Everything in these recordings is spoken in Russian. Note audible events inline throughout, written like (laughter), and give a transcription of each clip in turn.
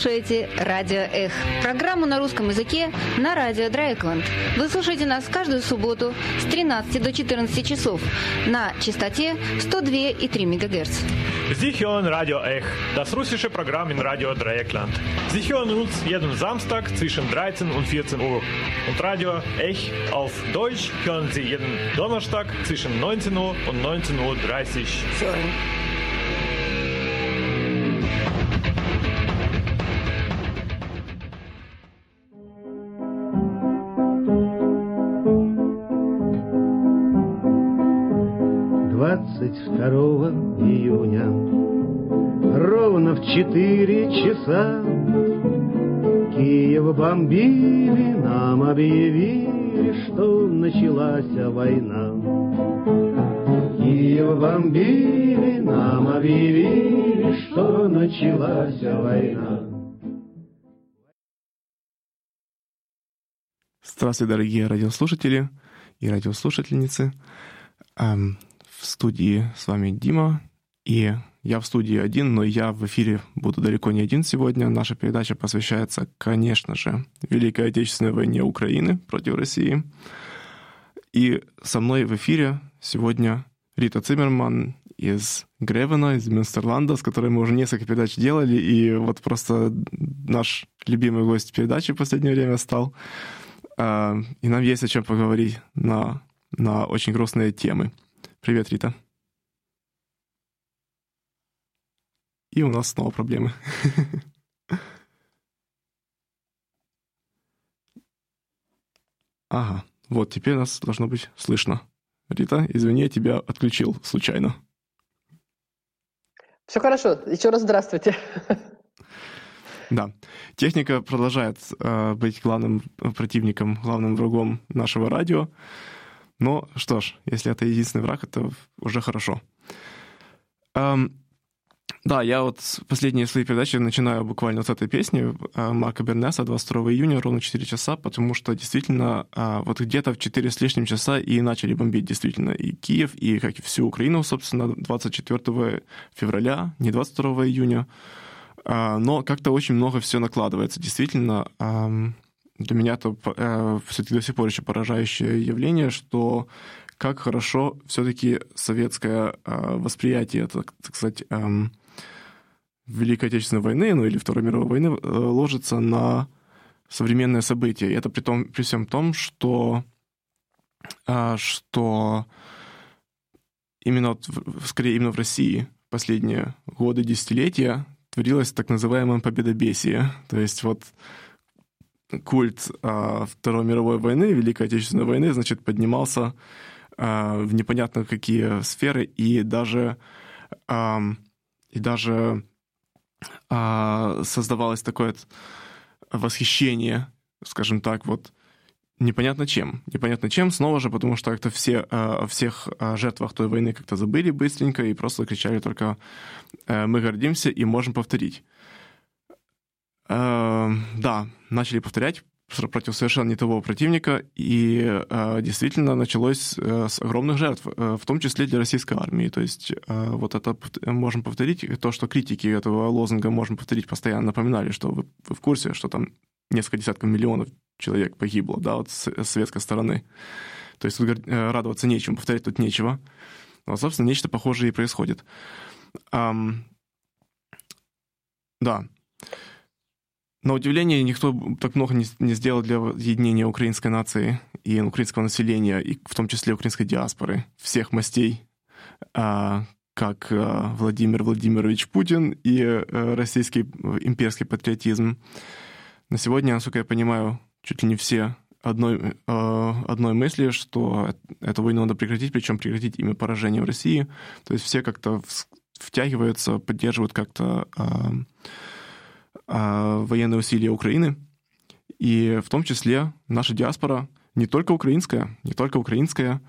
слушаете «Радио Эх» – программу на русском языке на радио Драйкланд. Вы слушаете нас каждую субботу с 13 до 14 часов на частоте 102,3 МГц. Sie hören Radio Ech, das russische Programm in Radio Dreieckland. Sie hören uns jeden Samstag zwischen 13 und 14 Uhr. Und Radio Ech auf Deutsch hören Sie jeden Donnerstag zwischen 19 Uhr und 19.30 Uhr. Sorry. Двадцать второго июня Ровно в четыре часа Киев бомбили, нам объявили, что началась война. Киев бомбили, нам объявили, что началась война. Здравствуйте, дорогие радиослушатели и радиослушательницы. В студии с вами Дима, и я в студии один, но я в эфире буду далеко не один сегодня. Наша передача посвящается, конечно же, Великой Отечественной войне Украины против России. И со мной в эфире сегодня Рита Циммерман из Гревена, из Мюнстерланда, с которой мы уже несколько передач делали, и вот просто наш любимый гость передачи в последнее время стал. А, И нам есть о чем поговорить на, на очень грустные темы. Привет, Рита. И у нас снова проблемы. (laughs) Ага, вот теперь нас должно быть слышно. Рита, извини, я тебя отключил случайно. Все хорошо. Еще раз здравствуйте. (laughs) Да, техника продолжает э, быть главным противником, главным врагом нашего радио. Но что ж, если это единственный враг, это уже хорошо. Эм, да, я вот последние свои передачи начинаю буквально с этой песни э, Марка Бернеса 22 июня, ровно 4 часа, потому что действительно э, вот где-то в 4 с лишним часа и начали бомбить действительно и Киев, и как и всю Украину, собственно, 24 февраля, не 22 июня. А, Но как-то очень много все накладывается. Действительно, для меня это все-таки до сих пор еще поражающее явление, что как хорошо все-таки советское а, восприятие, так, так сказать, ам, Великой Отечественной войны, ну или Второй мировой войны, э, ложится на современные события. И это при, том, при всем том, что, а, что именно, скорее, именно в России последние годы, десятилетия творилось так называемое победобесие. То есть вот культ а, Второй мировой войны, Великой Отечественной войны, значит, поднимался а, в непонятно какие сферы, и даже, ам, и даже а, создавалось такое восхищение, скажем так, вот непонятно чем. Непонятно чем, снова же, потому что как-то все а, о всех а, жертвах той войны как-то забыли быстренько и просто кричали только э, «мы гордимся и можем повторить». Э, Да, начали повторять пр- против совершенно не того противника, и э, действительно началось э, с огромных жертв, э, в том числе для российской армии. То есть э, вот это можем повторить, то, что критики этого лозунга можем повторить, постоянно напоминали, что вы, вы в курсе, что там несколько десятков миллионов человек погибло, да, вот с, с советской стороны. То есть тут э, радоваться нечем, повторять тут нечего. Но, собственно, нечто похожее и происходит. Ам, да. На удивление, никто так много не, не сделал для единения украинской нации и украинского населения, и в том числе украинской диаспоры, всех мастей, а, как а, Владимир Владимирович Путин и э, российский имперский патриотизм. На сегодня, насколько я понимаю, чуть ли не все одной, э, одной мысли, что эту войну надо прекратить, причем прекратить имя поражения в России. То есть все как-то втягиваются, поддерживают как-то а, военные усилия Украины. И в том числе наша диаспора, не только украинская, не только украинская.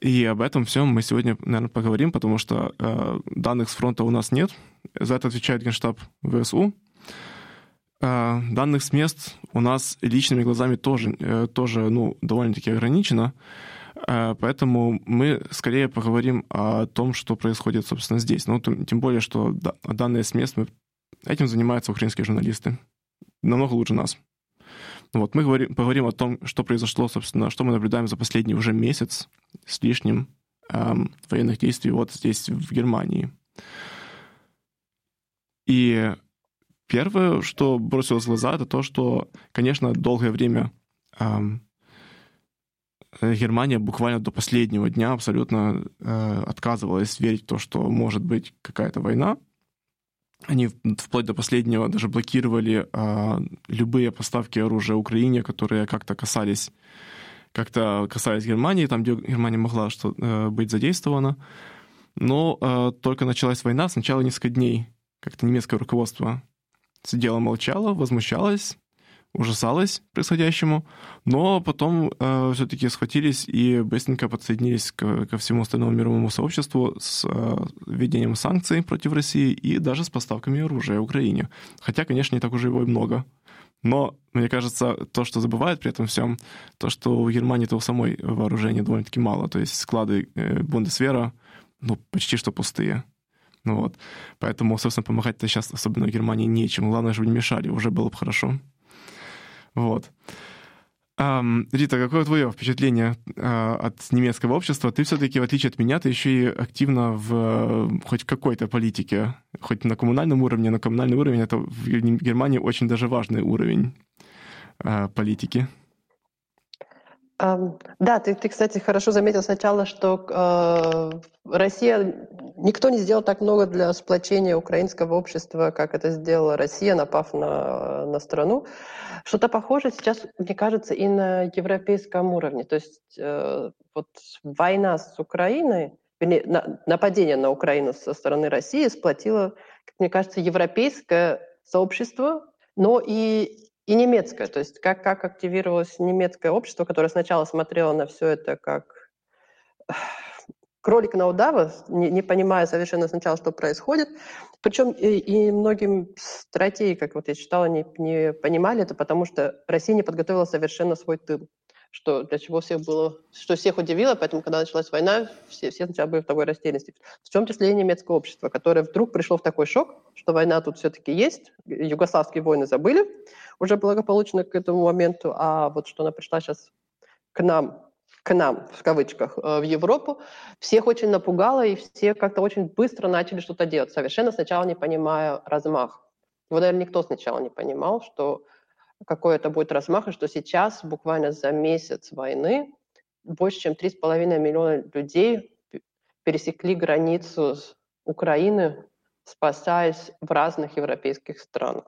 И об этом всем мы сегодня, наверное, поговорим, потому что э, данных с фронта у нас нет. За это отвечает Генштаб ВСУ. Э, данных с мест у нас личными глазами тоже, э, тоже ну, довольно-таки ограничено. Э, Поэтому мы скорее поговорим о том, что происходит, собственно, здесь. Ну, тем тем более, что да- данные с мест мы этим занимаются украинские журналисты. Намного лучше нас. Вот, мы говорим, поговорим о том, что произошло, собственно, что мы наблюдаем за последний уже месяц с лишним эм, военных действий вот здесь, в Германии. И первое, что бросилось в глаза, это то, что, конечно, долгое время эм, Германия буквально до последнего дня абсолютно э, отказывалась верить в то, что может быть какая-то война. Они вплоть до последнего даже блокировали э, любые поставки оружия Украине, которые как-то касались как-то касались Германии, там, где Германия могла что, э, быть задействована. Но э, только началась война, сначала несколько дней как-то немецкое руководство сидело, молчало, возмущалось, ужасалось происходящему, но потом э, все-таки схватились и быстренько подсоединились к, ко всему остальному мировому сообществу с э, введением санкций против России и даже с поставками оружия Украине. Хотя, конечно, не так уже его и много. Но, мне кажется, то, что забывают при этом всем, то, что у Германии-то у самой вооружения довольно-таки мало. То есть склады э, Бундесвера, ну, почти что пустые. Ну вот. Поэтому, собственно, помогать-то сейчас, особенно Германии, нечем. Главное, чтобы не мешали, уже было бы хорошо. Вот. Рита, какое твое впечатление uh, от немецкого общества? Ты все-таки, в отличие от меня, ты еще и активно в uh, хоть какой-то политике, хоть на коммунальном уровне, но коммунальный уровень это в Германии очень даже важный уровень uh, политики. Да, ты, ты, кстати, хорошо заметил сначала, что э, Россия, никто не сделал так много для сплочения украинского общества, как это сделала Россия, напав на, на страну. Что-то похожее сейчас, мне кажется, и на европейском уровне. То есть э, вот война с Украиной, вернее, на, нападение на Украину со стороны России сплотило, как мне кажется, европейское сообщество, но и и немецкое. То есть как, как активировалось немецкое общество, которое сначала смотрело на все это как кролик на удава, не, не понимая совершенно сначала, что происходит. Причем и, и многим стратеги, как вот я читала, не, не понимали это, потому что Россия не подготовила совершенно свой тыл что для чего всех было, что всех удивило, поэтому, когда началась война, все, все сначала были в такой растерянности. В том числе и немецкое общество, которое вдруг пришло в такой шок, что война тут все-таки есть, югославские войны забыли уже благополучно к этому моменту, а вот что она пришла сейчас к нам, к нам, в кавычках, э, в Европу, всех очень напугало, и все как-то очень быстро начали что-то делать, совершенно сначала не понимая размах. Его, наверное, никто сначала не понимал, что какой это будет размах, и что сейчас, буквально за месяц войны, больше чем 3,5 миллиона людей пересекли границу с Украины, спасаясь в разных европейских странах.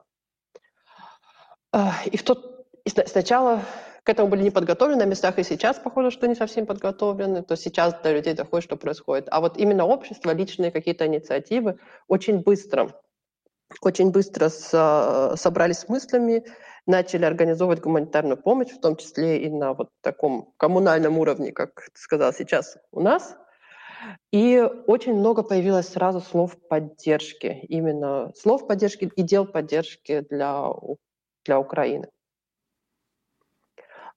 И, в тот, и сначала к этому были не подготовлены, на местах и сейчас похоже, что не совсем подготовлены, то сейчас до людей доходит, что происходит. А вот именно общество, личные какие-то инициативы очень быстро, очень быстро с, собрались с мыслями, начали организовывать гуманитарную помощь, в том числе и на вот таком коммунальном уровне, как ты сказал сейчас у нас. И очень много появилось сразу слов поддержки, именно слов поддержки и дел поддержки для, для Украины.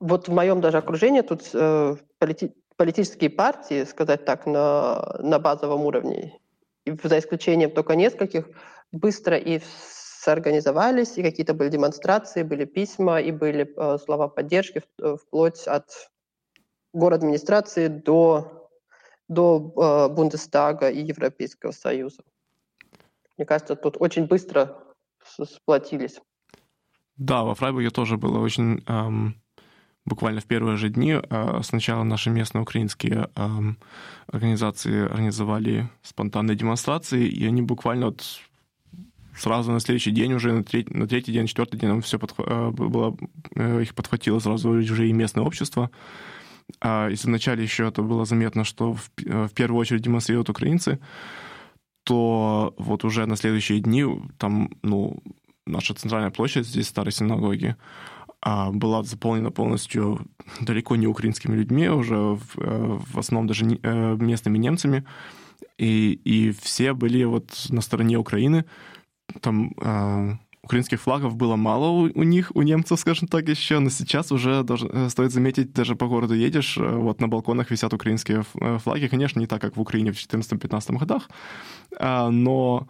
Вот в моем даже окружении тут э, полити, политические партии, сказать так, на, на базовом уровне, за исключением только нескольких, быстро и соорганизовались, и какие-то были демонстрации, были письма, и были э, слова поддержки, э, вплоть от город администрации до, до э, Бундестага и Европейского Союза. Мне кажется, тут очень быстро сплотились. Да, во Фрайбурге тоже было очень... Эм, буквально в первые же дни э, сначала наши местные украинские организации организовали спонтанные демонстрации, и они буквально вот сразу на следующий день уже, на третий, на третий день, четвертый день все подх... Э, было, э, их подхватило сразу уже и местное общество. А если вначале еще это было заметно, что в, э, в первую очередь демонстрируют украинцы, то вот уже на следующие дни там, ну, наша центральная площадь здесь, старой синагоги, а, была заполнена полностью далеко не украинскими людьми, уже в, в основном даже местными немцами, и, и все были вот на стороне Украины, там э, украинских флагов было мало у, у них, у немцев, скажем так, еще, но сейчас уже даже, э, стоит заметить, даже по городу едешь, э, вот на балконах висят украинские э, флаги, конечно, не так, как в Украине в 2014-2015 годах, а, но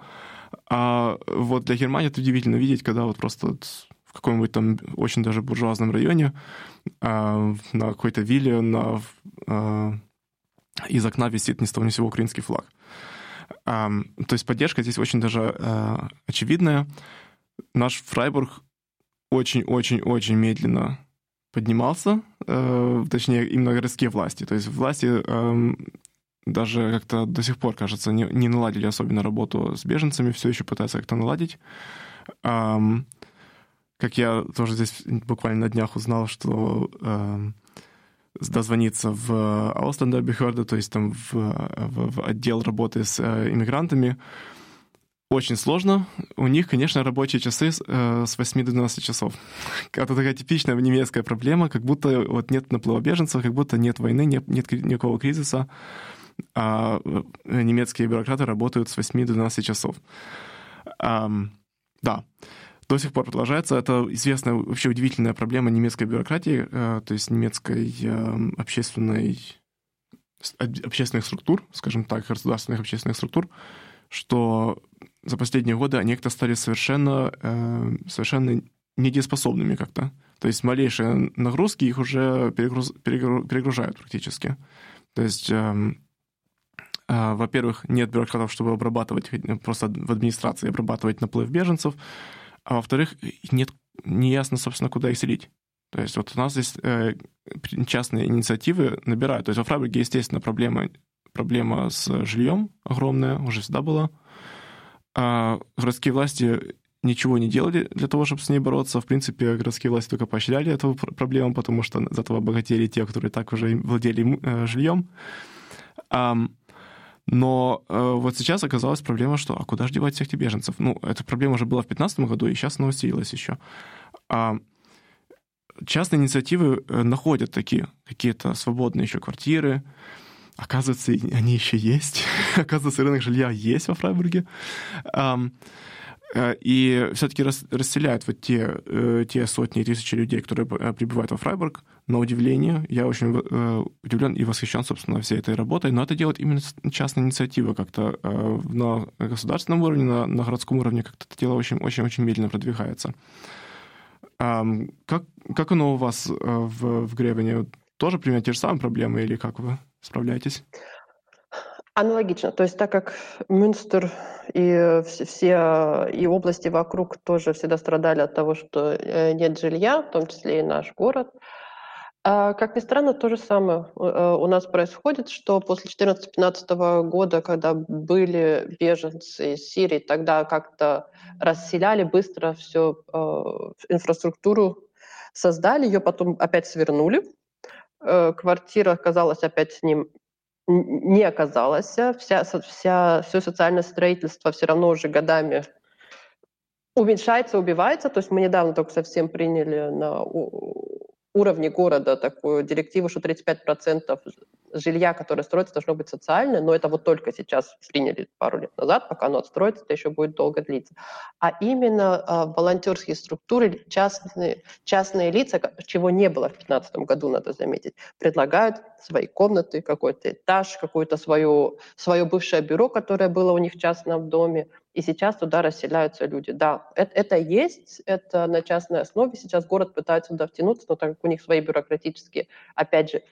А вот для Германии это удивительно видеть, когда вот просто в каком-нибудь там очень даже буржуазном районе а, на какой-то вилле на, а, из окна висит ни с того ни сего украинский флаг. То есть поддержка здесь очень даже а, очевидная. Наш Фрайбург очень-очень-очень медленно поднимался, э, точнее, именно городские власти. То есть власти э, даже как-то до сих пор, кажется, не, не наладили особенно работу с беженцами, все еще пытаются как-то наладить. Э, как я тоже здесь буквально на днях узнал, что э, дозвониться в Ауслендербехерде, то есть там в, в, в отдел работы с э, иммигрантами, очень сложно. У них, конечно, рабочие часы э, с 8 до 12 часов. (laughs) Это такая типичная немецкая проблема, как будто вот нет наплыва беженцев, как будто нет войны, нет, нет никакого кризиса, а э, немецкие бюрократы работают с 8 до 12 часов. А, да, до сих пор продолжается. Это известная, вообще удивительная проблема немецкой бюрократии, э, то есть немецкой э, общественной общественных структур, скажем так, государственных общественных структур, что за последние годы они как-то стали совершенно, э, совершенно недееспособными как-то. То есть малейшие нагрузки их уже перегруз, перегружают практически. То есть, э, э, во-первых, нет бюрократов, чтобы обрабатывать, просто в администрации обрабатывать наплыв беженцев, а во-вторых, нет, неясно, собственно, куда их селить. То есть вот у нас здесь э, частные инициативы набирают. То есть во Фрайбурге, естественно, проблема, проблема с жильем огромная, уже всегда была а городские власти ничего не делали для того, чтобы с ней бороться. В принципе, городские власти только поощряли эту проблему, потому что за этого обогатели те, которые так уже владели э, жильем. Но э, вот сейчас оказалась проблема, что а куда же девать всех этих беженцев? Ну, эта проблема уже была в 2015 году, и сейчас она усилилась еще. А частные инициативы э, находят такие какие-то свободные еще квартиры, Оказывается, они еще есть. (laughs) Оказывается, рынок жилья есть во Фрайбурге. Э, и все-таки расселяют вот те, э, те сотни и тысячи людей, которые прибывают во Фрайбург. На удивление, я очень удивлен и восхищен, собственно, всей этой работой, но это делает именно частная инициатива как-то на государственном уровне, на, на городском уровне как-то это дело очень-очень-очень медленно продвигается. Как, как оно у вас в, в Гребене? Тоже примерно те же самые проблемы или как вы? справляетесь? Аналогично. То есть так как Мюнстер и все и области вокруг тоже всегда страдали от того, что э, нет жилья, в том числе и наш город, как ни странно, то же самое э, у нас происходит, что после 2014-2015 года, когда были беженцы из Сирии, тогда как-то расселяли быстро всю э, инфраструктуру, создали, ее потом опять свернули, Э, квартира оказалась опять с ним не оказалась. Вся, вся, все социальное строительство все равно уже годами уменьшается, убивается. То есть мы недавно только совсем приняли на уровне города такую директиву, что 35% жилья, которое строится, должно быть социальное, но это вот только сейчас приняли пару лет назад, пока оно отстроится, это еще будет долго длиться. А именно э, волонтерские структуры, частные, частные лица, чего не было в 2015 году, надо заметить, предлагают свои комнаты, какой-то этаж, какое-то свое, свое бывшее бюро, которое было у них в частном доме, и сейчас туда расселяются люди. Да, это, это есть, это на частной основе. Сейчас город пытается туда втянуться, но так как у них свои бюрократические, опять же,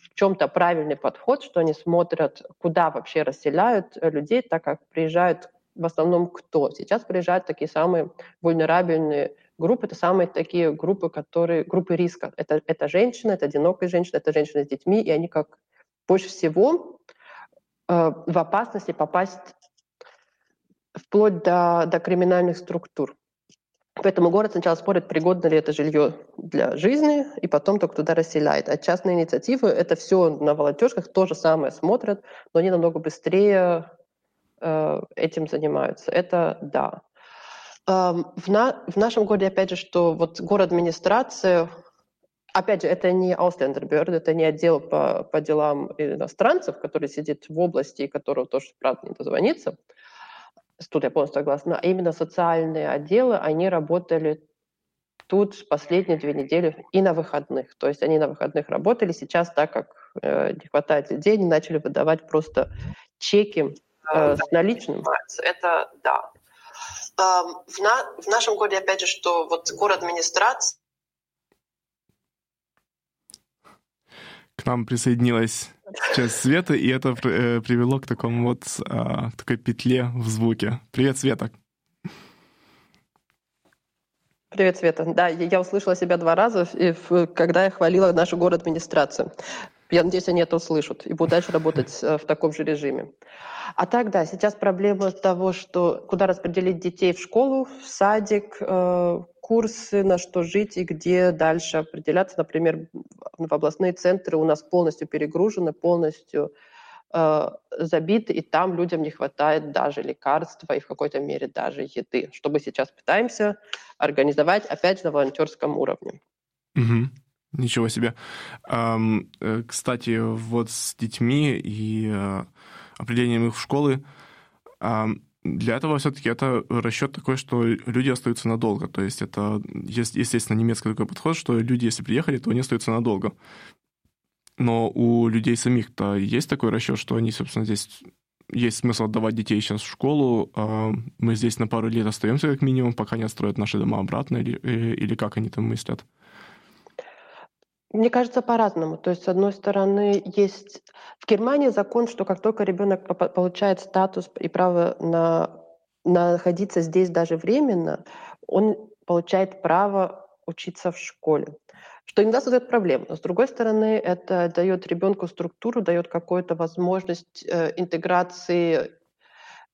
в чем-то правильный подход, что они смотрят, куда вообще расселяют людей, так как приезжают в основном кто? Сейчас приезжают такие самые вульнерабельные группы, это самые такие группы, которые, группы риска. Это, это женщины, это одинокие женщины, это женщины с детьми, и они как больше всего э, в опасности попасть вплоть до, до криминальных структур. Поэтому город сначала спорит, пригодно ли это жилье для жизни, и потом только туда расселяет. А частные инициативы, это все на волонтерских то же самое смотрят, но они намного быстрее э, этим занимаются. Это да. Э, в, на, в нашем городе, опять же, что вот город администрация, опять же, это не Ausländerbehörde, это не отдел по, по делам иностранцев, который сидит в области, и которого тоже, правда, не дозвониться, тут я полностью согласна, а именно социальные отделы, они работали тут последние две недели и на выходных. То есть они на выходных работали. Сейчас, так как э, не хватает людей, они начали выдавать просто чеки э, с наличным. Это да. В, на, в нашем городе, опять же, что вот город администрации к нам присоединилась сейчас Света, и это э, привело к такому вот а, такой петле в звуке. Привет, Света. Привет, Света. Да, я услышала себя два раза, когда я хвалила нашу город администрацию. Я надеюсь, они это услышат и будут дальше работать э, в таком же режиме. А так, да, сейчас проблема того, что куда распределить детей в школу, в садик, э, курсы, на что жить и где дальше определяться. Например, в областные центры у нас полностью перегружены, полностью э, забиты, и там людям не хватает даже лекарства и в какой-то мере даже еды, что мы сейчас пытаемся организовать опять на волонтерском уровне. Угу. Ничего себе. Um, кстати, вот с детьми и uh, определением их в школы, для этого все-таки это расчет такой, что люди остаются надолго. То есть это, естественно, немецкий такой подход, что люди, если приехали, то они остаются надолго. Но у людей самих-то есть такой расчет, что они, собственно, здесь есть смысл отдавать детей сейчас в школу. Мы здесь на пару лет остаемся как минимум, пока не отстроят наши дома обратно, или, э, или как они там мыслят? Мне кажется, по-разному. То есть, с одной стороны, есть в Германии закон, что как только ребенок получает статус и право на находиться здесь даже временно, он получает право учиться в школе. Что иногда создает проблему. Но с другой стороны, это дает ребенку структуру, дает какую-то возможность э, интеграции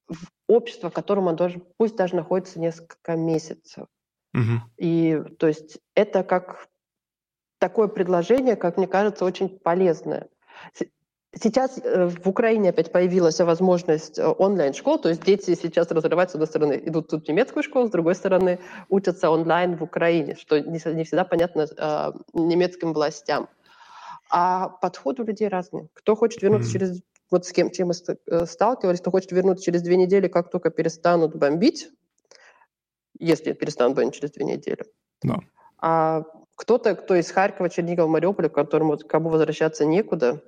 в общество, в котором он должен, пусть даже находится несколько месяцев. Угу. И то есть это как такое предложение, как мне кажется, очень полезное. Сейчас э, в Украине опять появилась возможность э, онлайн-школ, то есть дети сейчас разрываются, с одной стороны, идут тут в немецкую школу, с другой стороны, учатся онлайн в Украине, что не, всегда понятно э, немецким властям. А подход у людей разный. Кто хочет вернуться mm-hmm. через... Вот с кем чем мы сталкивались, кто хочет вернуться через две недели, как только перестанут бомбить, если перестанут бомбить через две недели. No. А кто-то, кто из Харькова, Чернигова, Мариуполя, которому кому возвращаться некуда,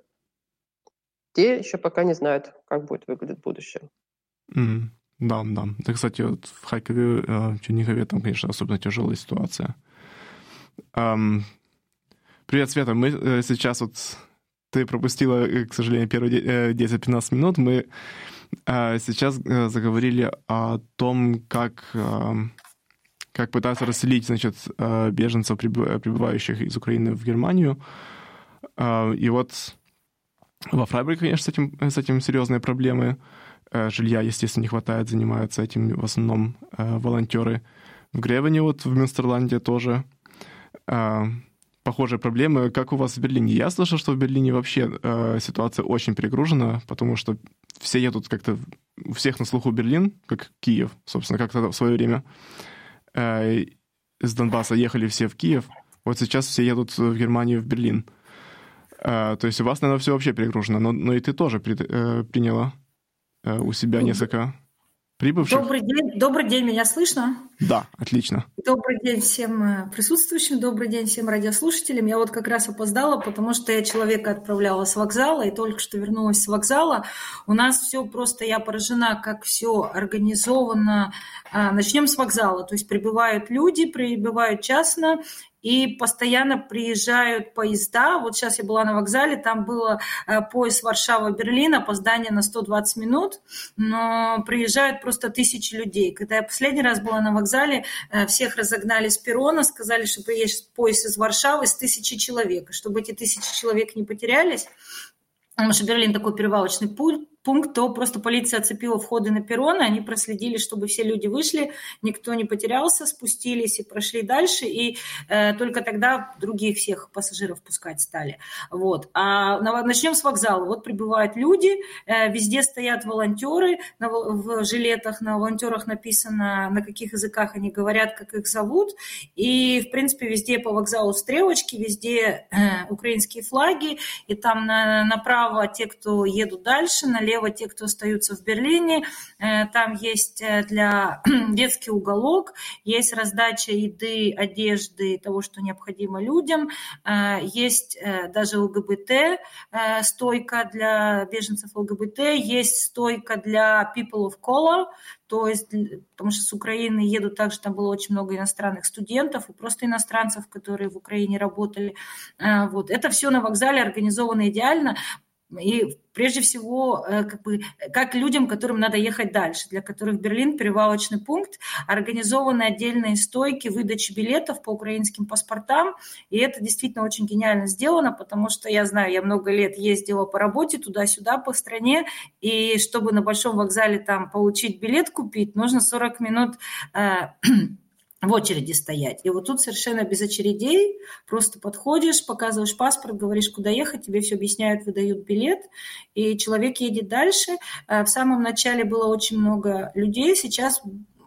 те еще пока не знают, как будет выглядеть будущее. Mm, да, да. Да, кстати, вот в Харькове, э, в Чернигове там, конечно, особенно тяжелая ситуация. Um, привет, Света. Мы э, сейчас вот... Ты пропустила, э, к сожалению, первые 10-15 минут. Мы сейчас заговорили о том, как как пытаться расселить, значит, э, беженцев, прибывающих из Украины в Германию. Э, и вот во Фрайбурге, конечно, с этим, с этим серьезные проблемы. Э, жилья, естественно, не хватает, занимаются этим в основном волонтеры. В Гревене, вот в Мюнстерланде тоже похожие проблемы. Как у вас в Берлине? Я слышал, что в Берлине вообще ситуация очень перегружена, потому что все едут как-то... У всех на слуху Берлин, как Киев, собственно, как-то в свое время. Э, из Донбасса ехали все в Киев, вот сейчас все едут в Германию, в Берлин. Э, то есть у вас, наверное, все вообще перегружено, но, но и ты тоже при, э, приняла у себя несколько прибывших. Добрый день, добрый день, меня слышно? Да, отлично. Добрый день всем э, присутствующим, добрый день всем радиослушателям. Я вот как раз опоздала, потому что я человека отправляла с вокзала и только что вернулась с вокзала. У нас все просто, я поражена, как все организовано. А, начнем с вокзала. То есть прибывают люди, прибывают частно, и постоянно приезжают поезда. Вот сейчас я была на вокзале, там был э, поезд Варшава-Берлин, опоздание на 120 минут, но приезжают просто тысячи людей. Когда я последний раз была на вокзале, э, всех разогнали с перрона, сказали, что приедет поезд из Варшавы с тысячи человек. чтобы эти тысячи человек не потерялись, потому что Берлин такой перевалочный пункт, пункт, то просто полиция оцепила входы на перроны, они проследили, чтобы все люди вышли, никто не потерялся, спустились и прошли дальше, и э, только тогда других всех пассажиров пускать стали. Вот. А начнем с вокзала. Вот прибывают люди, э, везде стоят волонтеры на, в жилетах, на волонтерах написано, на каких языках они говорят, как их зовут, и, в принципе, везде по вокзалу стрелочки, везде э, украинские флаги, и там на, направо те, кто едут дальше, налево слева те, кто остаются в Берлине. Там есть для (clears throat) детский уголок, есть раздача еды, одежды, того, что необходимо людям. Есть даже ЛГБТ, стойка для беженцев ЛГБТ, есть стойка для people of color, то есть, потому что с Украины едут также, там было очень много иностранных студентов и просто иностранцев, которые в Украине работали. Вот. Это все на вокзале организовано идеально. И прежде всего, э, как, бы, как людям, которым надо ехать дальше, для которых Берлин перевалочный пункт, организованы отдельные стойки выдачи билетов по украинским паспортам, и это действительно очень гениально сделано, потому что я знаю, я много лет ездила по работе туда-сюда по стране, и чтобы на большом вокзале там получить билет купить, нужно 40 минут э, (clears throat) в очереди стоять. И вот тут совершенно без очередей, просто подходишь, показываешь паспорт, говоришь, куда ехать, тебе все объясняют, выдают билет, и человек едет дальше. Э, в самом начале было очень много людей, сейчас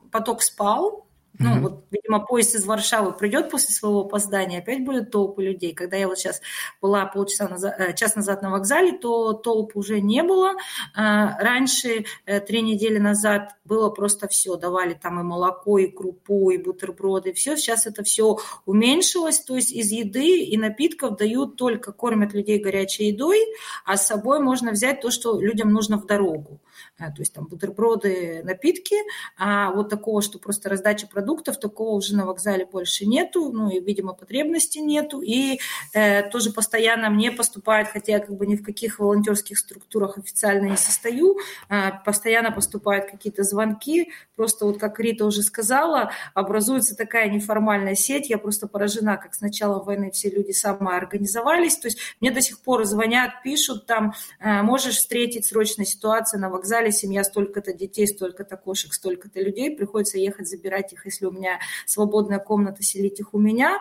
поток спал, ну, mm-hmm. вот, видимо, поезд из Варшавы придет после своего опоздания, опять будет толпы людей. Когда я вот сейчас была полчаса назад, э, час назад на вокзале, то толп уже не было. А, раньше, э, три недели назад, было просто все. Давали там и молоко, и крупу, и бутерброды, и все. Сейчас это все уменьшилось. То есть из еды и напитков дают только, кормят людей горячей едой, а с собой можно взять то, что людям нужно в дорогу. А, то есть там бутерброды, напитки, а вот такого, что просто раздача продуктов, такого уже на вокзале больше нету, ну и, видимо, потребности нету, и э, тоже постоянно мне поступает, хотя я как бы ни в каких волонтерских структурах официально не состою, э, постоянно поступают какие-то звонки, просто вот как Рита уже сказала, образуется такая неформальная сеть, я просто поражена, как с начала войны все люди самоорганизовались, то есть мне до сих пор звонят, пишут там, э, можешь встретить срочная ситуация на вокзале, вокзале семья столько-то детей, столько-то кошек, столько-то людей, приходится ехать забирать их, если у меня свободная комната, селить их у меня.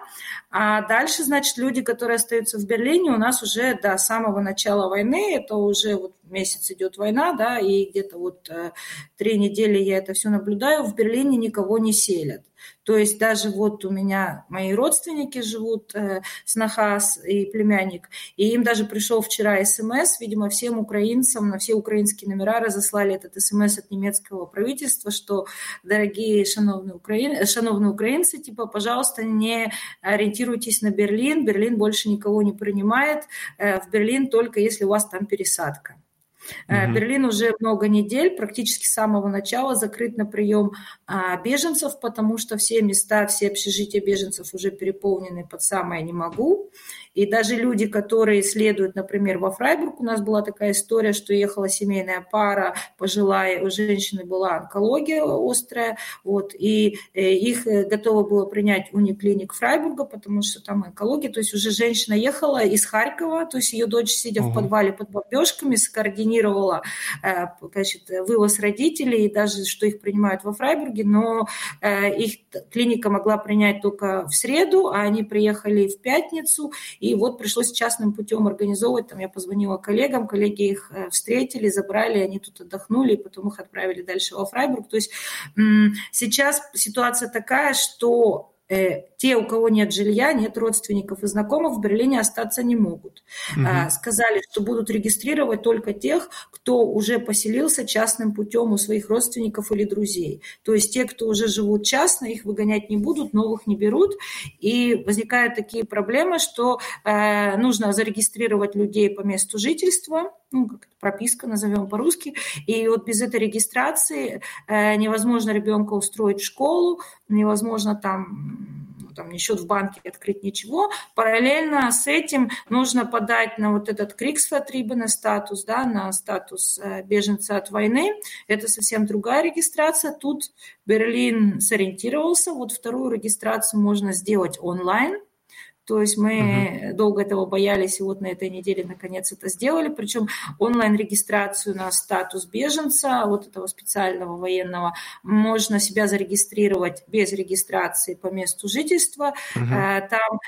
А дальше, значит, люди, которые остаются в Берлине, у нас уже до самого начала войны, это уже вот месяц идет война, да, и где-то вот э, три недели я это все наблюдаю, в Берлине никого не селят. То есть даже вот у меня мои родственники живут, э, сноха и племянник, и им даже пришел вчера смс, видимо, всем украинцам на все украинские номера разослали этот смс от немецкого правительства, что, дорогие шановные, украин... шановные украинцы, типа, пожалуйста, не ориентируйтесь на Берлин, Берлин больше никого не принимает, э, в Берлин только если у вас там пересадка. Mm-hmm. Берлин уже много недель, практически с самого начала закрыт на прием а, беженцев, потому что все места, все общежития беженцев уже переполнены под самое «не могу». И даже люди, которые следуют, например, во Фрайбург, у нас была такая история, что ехала семейная пара, пожилая, у женщины была онкология острая, вот, и э, их э, готово было принять униклиник Фрайбурга, потому что там онкология, то есть уже женщина ехала из Харькова, то есть ее дочь, сидя uh-huh. в подвале под бомбежками, скоординировала э, значит, вывоз родителей, и даже что их принимают во Фрайбурге, но их клиника могла принять только в среду, а они приехали в пятницу, и вот пришлось частным путем организовывать. Там я позвонила коллегам, коллеги их э, встретили, забрали, они тут отдохнули, и потом их отправили дальше во Фрайбург. То есть сейчас ситуация такая, что Э, те, у кого нет жилья, нет родственников и знакомых, в Берлине остаться не могут. Угу. Сказали, что будут регистрировать только тех, кто уже поселился частным путем у своих родственников или друзей. То есть те, кто уже живут частно, их выгонять не будут, новых не берут. И возникают такие проблемы, что э, нужно зарегистрировать людей по месту жительства, ну, как это прописка, назовем по-русски. И вот без этой регистрации э, невозможно ребенка устроить в школу, невозможно там там ни счет в банке открыть, ничего. Параллельно с этим нужно подать на вот этот Криксфатрибен статус, да, на статус э, беженца от войны. Это совсем другая регистрация. Тут Берлин сориентировался. Вот вторую регистрацию можно сделать онлайн. То есть мы угу. долго этого боялись, и вот на этой неделе наконец это сделали. Причем онлайн-регистрацию на статус беженца, вот этого специального военного, можно себя зарегистрировать без регистрации по месту жительства. Угу. Там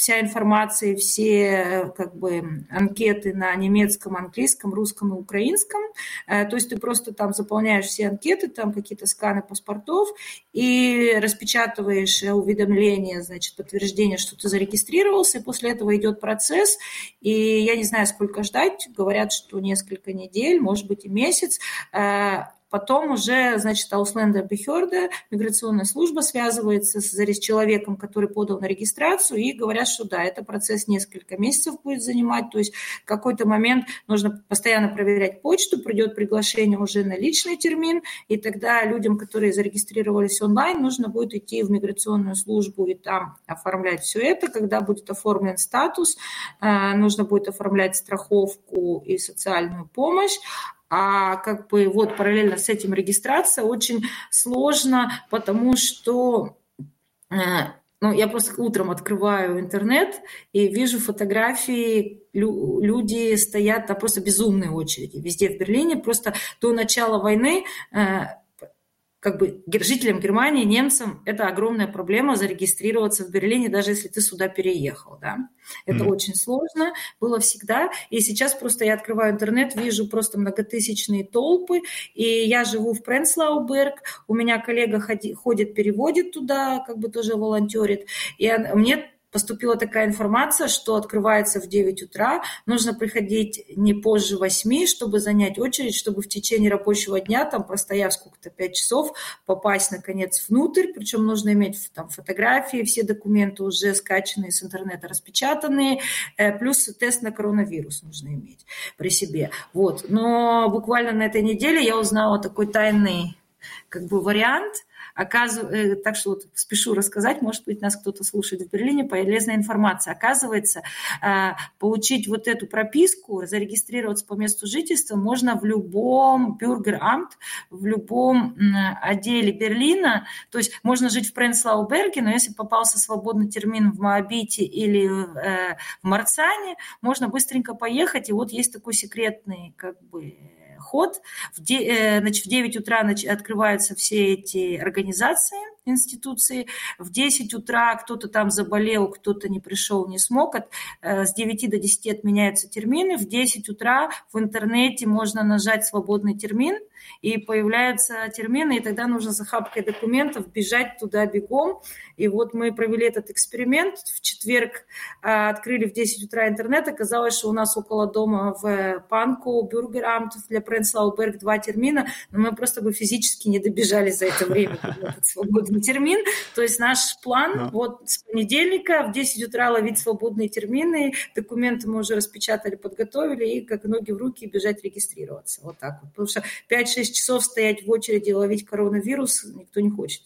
вся информация, все э, как бы анкеты на немецком, английском, русском и украинском. Э, то есть ты просто там заполняешь все анкеты, там какие-то сканы паспортов и распечатываешь уведомление, значит, подтверждение, что ты зарегистрирован зарегистрировался, после этого идет процесс, и я не знаю, сколько ждать, говорят, что несколько недель, может быть, и месяц, э, Потом уже, значит, Ausländer Behörde, миграционная служба связывается с, с человеком, который подал на регистрацию, и говорят, что да, это процесс несколько месяцев будет занимать, то есть в какой-то момент нужно постоянно проверять почту, придет приглашение уже на личный термин, и тогда людям, которые зарегистрировались онлайн, нужно будет идти в миграционную службу и там оформлять все это, когда будет оформлен статус, э, нужно будет оформлять страховку и социальную помощь, а как бы вот параллельно с этим регистрация очень сложно, потому что э, ну, я просто утром открываю интернет и вижу фотографии, люди стоят на просто безумной очереди везде в Берлине. Просто до начала войны э, как бы жителям Германии, немцам это огромная проблема зарегистрироваться в Берлине, даже если ты сюда переехал, да. Это mm-hmm. очень сложно, было всегда. И сейчас просто я открываю интернет, вижу просто многотысячные толпы, и я живу в Пренслауберг, у меня коллега ходит, переводит туда, как бы тоже волонтерит, и мне поступила такая информация, что открывается в 9 утра, нужно приходить не позже 8, чтобы занять очередь, чтобы в течение рабочего дня, там, простояв сколько-то 5 часов, попасть, наконец, внутрь, причем нужно иметь там фотографии, все документы уже скачанные с интернета, распечатанные, э, плюс тест на коронавирус нужно иметь при себе. Вот. Но буквально на этой неделе я узнала такой тайный как бы вариант – Оказывается, э, так что вот спешу рассказать, может быть, нас кто-то слушает в Берлине, полезная информация. Оказывается, э, получить вот эту прописку, зарегистрироваться по месту жительства можно в любом бюргерамт, в любом отделе Берлина. То есть можно жить в Пренслауберге, но если попался свободный термин в Моабите или э, в Марцане, можно быстренько поехать. И вот есть такой секретный как бы ход. В, де, э, в 9 утра открываются все эти организации, институции. В 10 утра кто-то там заболел, кто-то не пришел, не смог. От, э, с 9 до 10 отменяются термины. В 10 утра в интернете можно нажать свободный термин, и появляются термины, и тогда нужно за хапкой документов бежать туда бегом. И вот мы провели этот эксперимент. В четверг а, открыли в 10 утра интернет. Оказалось, что у нас около дома в Панку Бюргерамт для Пренслауберг два термина, но мы просто бы физически не добежали за это время, (laughs) свободный термин. То есть наш план да. вот с понедельника в 10 утра ловить свободные термины, документы мы уже распечатали, подготовили, и как ноги в руки бежать регистрироваться. Вот так вот. Потому что 5-6 часов стоять в очереди и ловить коронавирус никто не хочет.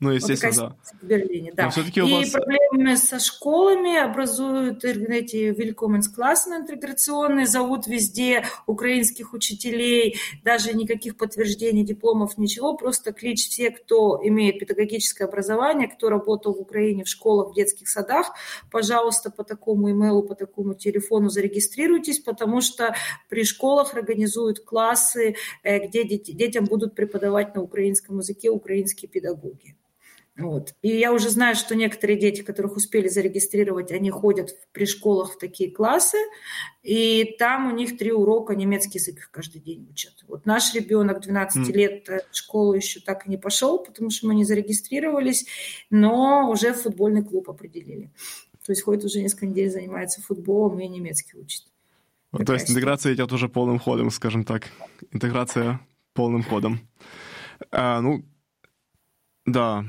Ну, естественно, вот да. В Берлине, да. И вас... проблемы со школами образуют эти Willkommensklassen интеграционные, зовут везде украинских учителей, даже никаких подтверждений дипломов, ничего, просто клич все, кто имеет педагогическое образование, кто работал в Украине в школах, в детских садах, пожалуйста, по такому имейлу, по такому телефону зарегистрируйтесь, потому что при школах организуют классы, э, где детям будут преподавать на украинском языке украинские педагоги. Вот. И я уже знаю, что некоторые дети, которых успели зарегистрировать, они ходят при школах в такие классы, и там у них три урока немецкий язык каждый день учат. Вот наш ребенок 12 mm. лет в школу еще так и не пошел, потому что мы не зарегистрировались, но уже в футбольный клуб определили. То есть ходит уже несколько недель, занимается футболом и немецкий учит. Ну, то есть интеграция идет уже полным ходом, скажем так. Интеграция полным ходом. А, ну, да,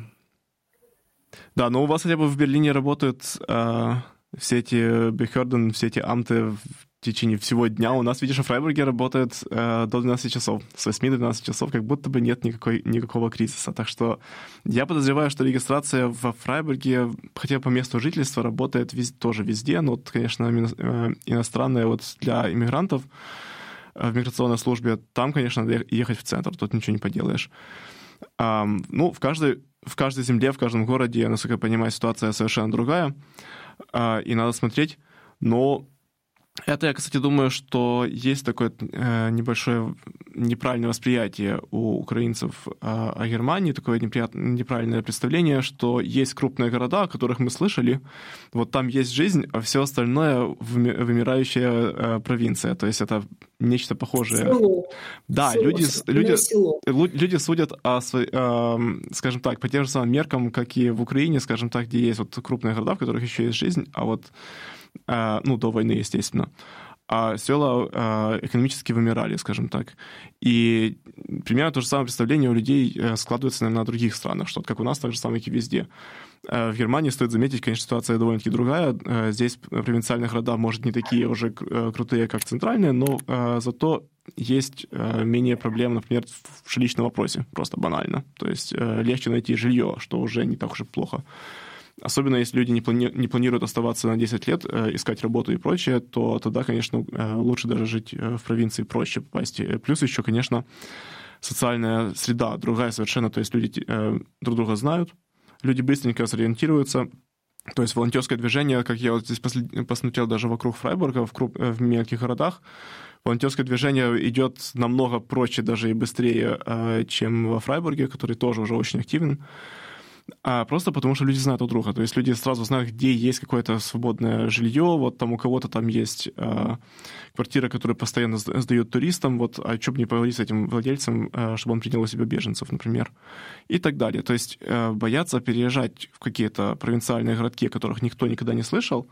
да, но у вас хотя бы в Берлине работают э, все эти Behörden, все эти амты в течение всего дня. У нас, видишь, в Фрайбурге работает э, до 12 часов. С 8 до 12 часов как будто бы нет никакой, никакого кризиса. Так что я подозреваю, что регистрация во Фрайбурге, хотя по месту жительства, работает вез, тоже везде. Но, вот, конечно, э, иностранная вот для иммигрантов в миграционной службе, там, конечно, надо ехать в центр, тут ничего не поделаешь. Um, ну, в каждой в каждой земле, в каждом городе, насколько я понимаю, ситуация совершенно другая, а, и надо смотреть. Но Это я, кстати, думаю, что есть такое э, небольшое неправильное восприятие у украинцев э, о Германии, такое неправильное представление, что есть крупные города, о которых мы слышали, вот там есть жизнь, а все остальное вымирающая э, провинция. То есть это нечто похожее. Село. Да, село, люди, люди, село. люди судят, о, скажем так, по тем же самым меркам, как и в Украине, скажем так, где есть вот крупные города, в которых еще есть жизнь, а вот а, ну, до войны, естественно, а села а, экономически вымирали, скажем так. И примерно то же самое представление у людей э, складывается, наверное, на других странах, что как у нас, так же самое, как и везде. Э, в Германии, стоит заметить, конечно, ситуация довольно-таки другая. Э, здесь провинциальные города, может, не такие уже крутые, как центральные, но зато есть менее проблем, например, в жилищном вопросе, просто банально. То есть легче найти жилье, что уже не так уж и плохо. Особенно если люди не, плани- не планируют оставаться на 10 лет, э, искать работу и прочее, то тогда, конечно, э, лучше даже жить э, в провинции, проще попасть. Плюс еще, конечно, социальная среда другая совершенно, то есть люди друг друга знают, люди быстренько сориентируются, то есть волонтерское движение, как я вот здесь посмотрел даже вокруг Фрайбурга, в, круп, в мелких городах, волонтерское движение идет намного проще даже и быстрее, чем во Фрайбурге, который тоже уже очень активен а просто потому что люди знают друг друга. То есть люди сразу знают, где есть какое-то свободное жилье, вот там у кого-то там есть э, квартира, которую постоянно сдают туристам, вот, а что бы не поговорить с этим владельцем, э, чтобы он принял у себя беженцев, например, и так далее. То есть э, бояться переезжать в какие-то провинциальные городки, о которых никто никогда не слышал,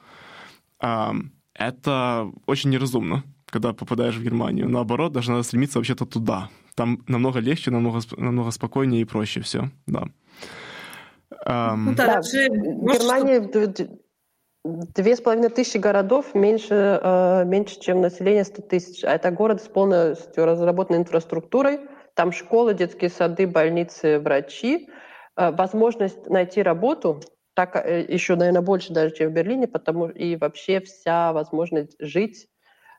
э, это очень неразумно когда попадаешь в Германию. Наоборот, даже надо стремиться вообще-то туда. Там намного легче, намного, намного спокойнее и проще все, да. Ну, да, же, в Германии две с половиной тысячи городов меньше, э, меньше, чем население 100 тысяч. А это город с полностью разработанной инфраструктурой. Там школы, детские сады, больницы, врачи. Э, возможность найти работу так э, еще, наверное, больше даже, чем в Берлине, потому и вообще вся возможность жить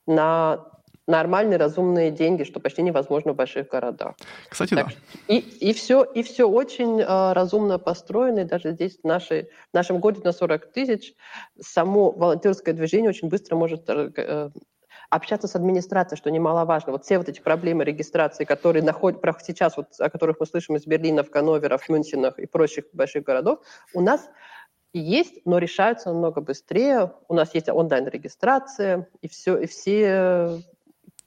на нормальные, разумные деньги, что почти невозможно в больших городах. Кстати, так, да. И, и, все, и все очень э, разумно построено, и даже здесь в, нашей, в нашем городе на 40 тысяч само волонтерское движение очень быстро может э, э, общаться с администрацией, что немаловажно. Вот все вот эти проблемы регистрации, которые находят сейчас, вот, о которых мы слышим из Берлина, в Ганноверах, Мюнхенах и прочих больших городов, у нас есть, но решаются намного быстрее. У нас есть онлайн-регистрация, и все, и все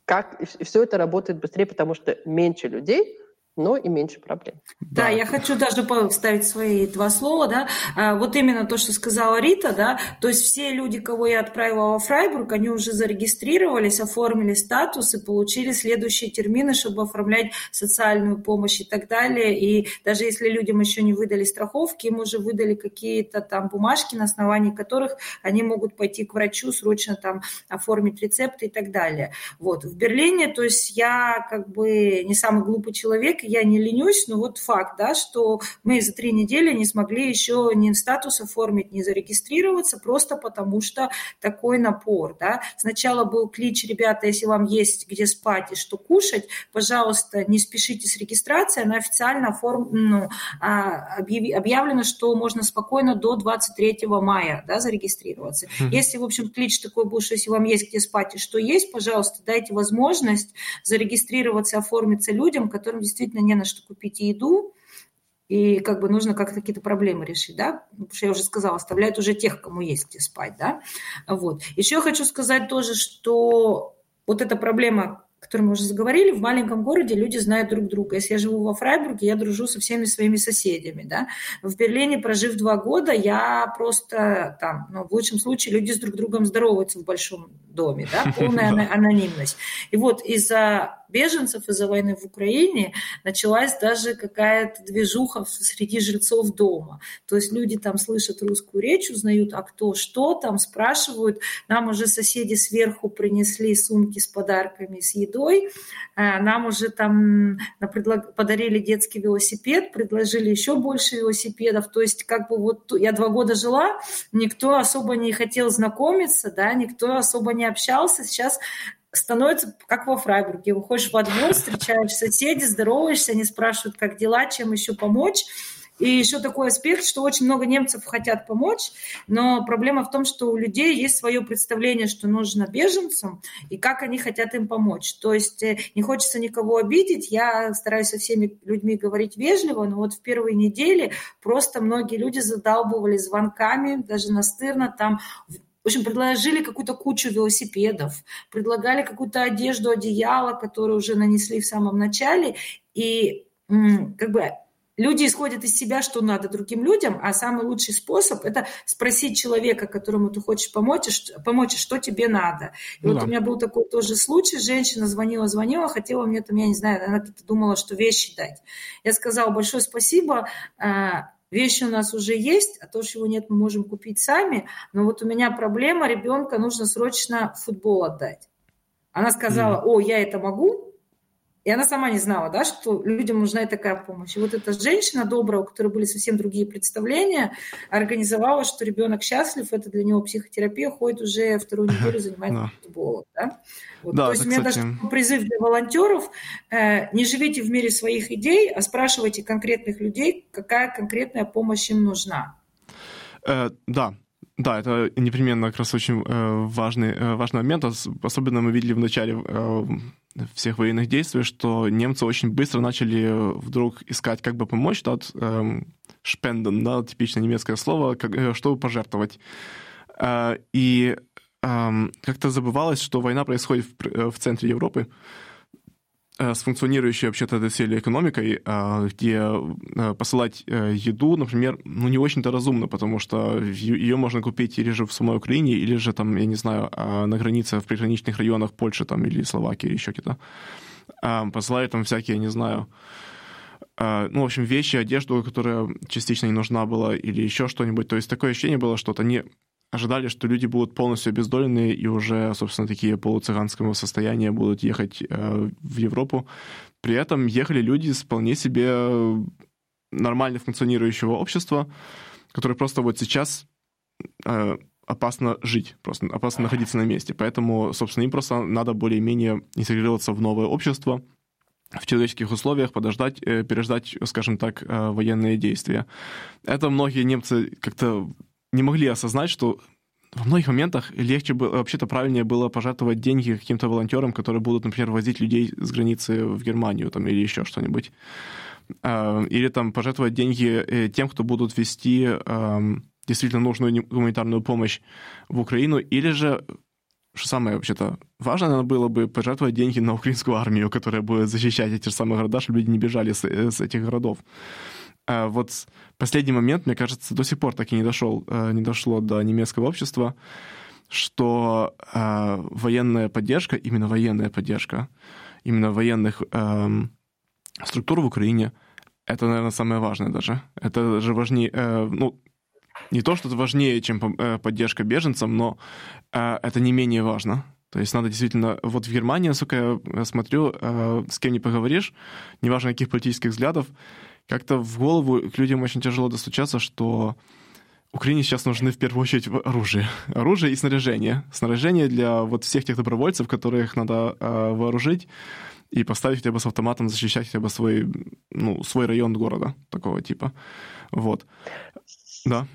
как и все это работает быстрее, потому что меньше людей, но и меньше проблем. Да, да я хочу даже вставить свои два слова, да, а, вот именно то, что сказала Рита, да, то есть все люди, кого я отправила во Фрайбург, они уже зарегистрировались, оформили статус и получили следующие термины, чтобы оформлять социальную помощь и так далее, и даже если людям еще не выдали страховки, им уже выдали какие-то там бумажки, на основании которых они могут пойти к врачу, срочно там оформить рецепты и так далее. Вот, в Берлине, то есть я как бы не самый глупый человек, я не ленюсь, но вот факт, да, что мы за три недели не смогли еще ни статус оформить, ни зарегистрироваться, просто потому что такой напор, да. Сначала был клич, ребята, если вам есть где спать и что кушать, пожалуйста, не спешите с регистрацией, она официально оформ... ну, а, объявлено, что можно спокойно до 23 мая да, зарегистрироваться. Mm-hmm. Если, в общем, клич такой был, что если вам есть где спать и что есть, пожалуйста, дайте возможность зарегистрироваться, оформиться людям, которым действительно действительно не на что купить еду, и как бы нужно как-то какие-то проблемы решить, да, потому что я уже сказала, оставляют уже тех, кому есть где спать, да, вот. Еще я хочу сказать тоже, что вот эта проблема о которой мы уже заговорили, в маленьком городе люди знают друг друга. Если я живу во Фрайбурге, я дружу со всеми своими соседями. Да? В Берлине, прожив два года, я просто там, ну, в лучшем случае, люди с друг другом здороваются в большом доме, да? (laughs) полная анонимность. И вот из-за беженцев из-за войны в Украине началась даже какая-то движуха среди жильцов дома. То есть люди там слышат русскую речь, узнают, а кто что там, спрашивают. Нам уже соседи сверху принесли сумки с подарками, с едой. А, нам уже там подарили детский велосипед, предложили еще больше велосипедов. То есть как бы вот я два года жила, никто особо не хотел знакомиться, да, никто особо не общался. Сейчас становится как во Фрайбурге. Выходишь во двор, встречаешь соседей, здороваешься, они спрашивают, как дела, чем еще помочь. И еще такой аспект, что очень много немцев хотят помочь, но проблема в том, что у людей есть свое представление, что нужно беженцам, и как они хотят им помочь. То есть э, не хочется никого обидеть, я стараюсь со всеми людьми говорить вежливо, но вот в первые недели просто многие люди задалбывали звонками, даже настырно, там в общем, предложили какую-то кучу велосипедов, предлагали какую-то одежду, одеяло, которое уже нанесли в самом начале, и как бы люди исходят из себя, что надо другим людям, а самый лучший способ – это спросить человека, которому ты хочешь помочь, помочь что тебе надо. И ну, вот да. у меня был такой тоже случай, женщина звонила, звонила, хотела мне там, я не знаю, она думала, что вещи дать. Я сказала большое спасибо, а, вещи у нас уже есть, а то, чего нет, мы можем купить сами, но вот у меня проблема, ребенка нужно срочно футбол отдать. Она сказала, о, я это могу, и она сама не знала, да, что людям нужна такая помощь. И вот эта женщина добрая, у которой были совсем другие представления, организовала, что ребенок счастлив, это для него психотерапия, ходит уже вторую неделю, занимается футболом. Да? Вот. Да, То есть у меня кстати... даже призыв для волонтеров, э, не живите в мире своих идей, а спрашивайте конкретных людей, какая конкретная помощь им нужна. Э, да, да, это непременно как раз очень э, важный, э, важный момент. Особенно мы видели в начале э, всех военных действий, что немцы очень быстро начали вдруг искать, как бы помочь, да, шпенден, да, типичное немецкое слово, чтобы пожертвовать. И как-то забывалось, что война происходит в центре Европы, с функционирующей вообще-то доселе экономикой, а, где э, посылать э, еду, например, ну, не очень-то разумно, потому что ее можно купить или же в самой Украине, или же там, я не знаю, а, на границе в приграничных районах Польши там, или Словакии, или еще где-то. А, посылают там всякие, я не знаю, ну, в общем, вещи, одежду, которая частично не нужна была, или еще что-нибудь. То есть такое ощущение было, что они ожидали, что люди будут полностью обездолены и уже, собственно, такие полуцыганского состояния будут ехать э, в Европу. При этом ехали люди с вполне себе нормально функционирующего общества, которое просто вот сейчас э, опасно жить, просто опасно находиться на месте. Поэтому, собственно, им просто надо более-менее интегрироваться в новое общество, в человеческих условиях подождать, э, переждать, скажем так, э, военные действия. Это многие немцы как-то не могли осознать, что во многих моментах легче было, вообще-то правильнее было пожертвовать деньги каким-то волонтерам, которые будут, например, возить людей с границы в Германию там, или еще что-нибудь. А, или там пожертвовать деньги э, тем, кто будут вести действительно нужную гуманитарную помощь в Украину, или же, что самое вообще-то важное, надо было бы пожертвовать деньги на украинскую армию, которая будет защищать эти же самые города, чтобы люди не бежали с, э, с этих городов. А вот последний момент, мне кажется, до сих пор так и не дошел, э, не дошло до немецкого общества, что э, военная поддержка, именно военная поддержка, именно военных э, структур в Украине, это, наверное, самое важное даже. Это даже важнее, э, ну, не то, что это важнее, чем э, поддержка беженцам, но э, это не менее важно. То есть надо действительно... Вот в Германии, насколько я смотрю, э, с кем не поговоришь, неважно каких политических взглядов, как-то в голову к людям очень тяжело достучаться, что Украине сейчас нужны в первую очередь оружие. Оружие и снаряжение. Снаряжение для вот всех тех добровольцев, которых надо э, вооружить и поставить хотя бы с автоматом, защищать хотя бы свой, ну, свой район города такого типа. Вот. Да.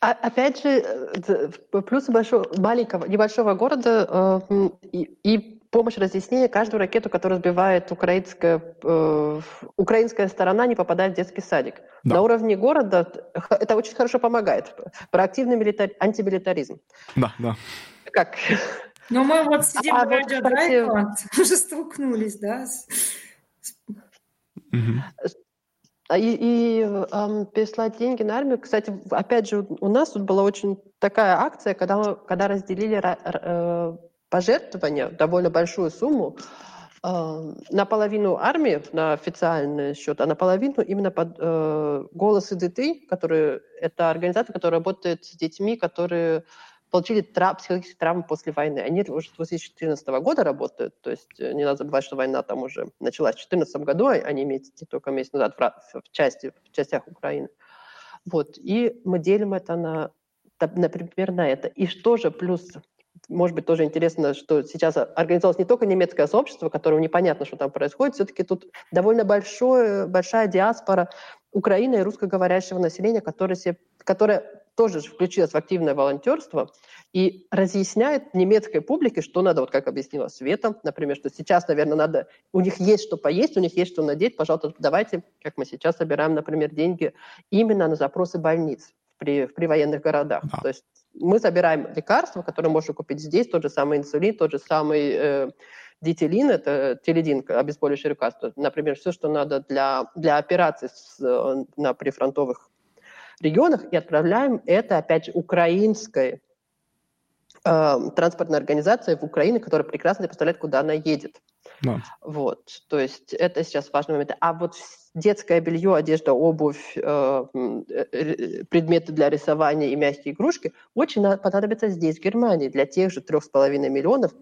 А, опять же, э, плюс большого, маленького, небольшого города э, и, и помощь разъяснения каждую ракету, которую сбивает украинская, э, украинская сторона, не попадает в детский садик. Да. На уровне города это очень хорошо помогает. Проактивный милитар... антимилитаризм. Да, да. Как? Но мы вот сидим а, в радио вот, кстати... уже столкнулись, да? Угу. И, и эм, переслать деньги на армию. Кстати, опять же, у нас тут была очень такая акция, когда, когда разделили э, пожертвования, довольно большую сумму, э, наполовину армии на официальный счет, а наполовину именно под э, «Голос и ДТ», который, это организация, которая работает с детьми, которые получили тра- психологические травмы после войны. Они уже с 2014 года работают, то есть э, не надо забывать, что война там уже началась в 2014 году, а не месяц, только месяц назад в, в, части, в частях Украины. Вот, и мы делим это на, например, на это. И что же плюс может быть, тоже интересно, что сейчас организовалось не только немецкое сообщество, которому непонятно, что там происходит, все-таки тут довольно большое, большая диаспора Украины и русскоговорящего населения, которое, себе, которое тоже включилось в активное волонтерство и разъясняет немецкой публике, что надо, вот как объяснила Света, например, что сейчас, наверное, надо, у них есть что поесть, у них есть что надеть, пожалуйста, давайте, как мы сейчас собираем, например, деньги именно на запросы больниц при, при военных городах. Да. То есть мы собираем лекарства, которые можно купить здесь, тот же самый инсулин, тот же самый э, дитилин, это теледин, обезболивающее лекарство. Например, все, что надо для, для операций с, э, на прифронтовых регионах, и отправляем это, опять же, украинской э, транспортной организации в Украине, которая прекрасно представляет, куда она едет. Да. Вот, то есть это сейчас важный момент. А вот детское белье, одежда, обувь, э, э, предметы для рисования и мягкие игрушки очень понадобятся здесь, в Германии, для тех же трех с половиной миллионов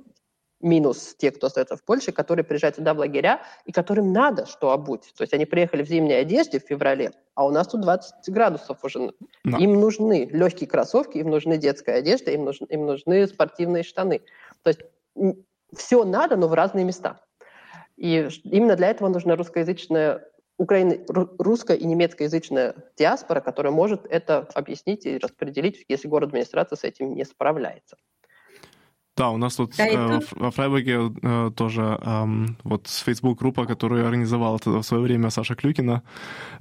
минус те, кто остается в Польше, которые приезжают сюда в лагеря и которым надо что обуть. То есть они приехали в зимней одежде в феврале, а у нас тут 20 градусов уже. Да. Им нужны легкие кроссовки, им нужны детская одежда, им нужны, им нужны спортивные штаны. То есть все надо, но в разные места. И именно для этого нужна русскоязычная Украина, русская и немецкоязычная диаспора, которая может это объяснить и распределить, если город администрация с этим не справляется. Да, у нас тут да, э, во Фрайбурге э, тоже э, вот Facebook-группа, которую организовала в свое время Саша Клюкина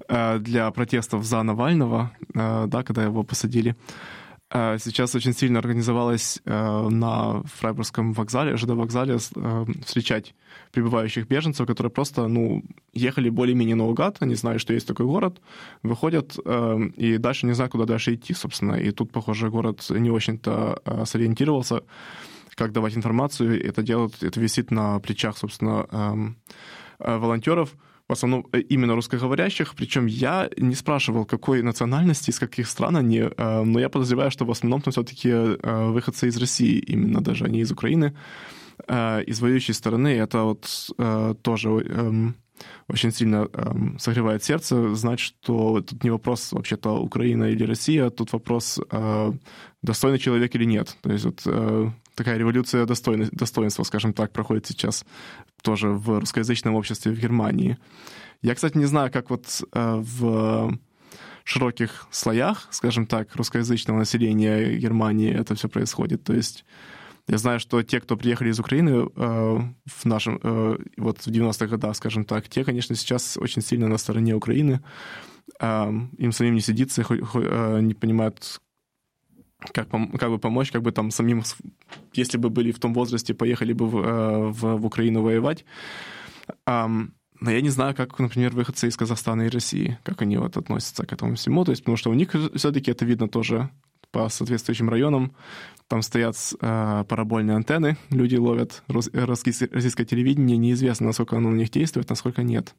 э, для протестов за Навального, э, да, когда его посадили. Э, сейчас очень сильно организовалась э, на Фрайбургском вокзале, ЖД вокзале, э, встречать прибывающих беженцев, которые просто, ну, ехали более-менее наугад, они знают, что есть такой город, выходят э, и дальше не знают, куда дальше идти, собственно. И тут, похоже, город не очень-то э, сориентировался как давать информацию. Это делают, это висит на плечах, собственно, эм, э, волонтеров, в основном э, именно русскоговорящих. Причем я не спрашивал, какой национальности, из каких стран они, э, но я подозреваю, что в основном там все-таки выходцы из России, именно даже, они из Украины, из воюющей стороны. Это вот тоже эм, очень сильно эм, согревает сердце знать, что тут не вопрос вообще-то Украина или Россия, тут вопрос достойный человек или нет. То есть вот такая революция достойно, достоинства, скажем так, проходит сейчас тоже в русскоязычном обществе в Германии. Я, кстати, не знаю, как вот э, в широких слоях, скажем так, русскоязычного населения Германии это все происходит. То есть я знаю, что те, кто приехали из Украины э, в нашем, э, вот в 90-х годах, скажем так, те, конечно, сейчас очень сильно на стороне Украины. Э, им самим не сидится, хоть, хоть, э, не понимают, как, как бы помочь, как бы там самим, если бы были в том возрасте, поехали бы в, э, в, в Украину воевать. Но я не знаю, как, например, выходцы из Казахстана и России, как они вот относятся к этому всему. То есть, потому что у них все-таки это видно тоже по соответствующим районам. Там стоят э, парабольные антенны, люди ловят рус, российское телевидение. Неизвестно, насколько оно на них действует, насколько нет.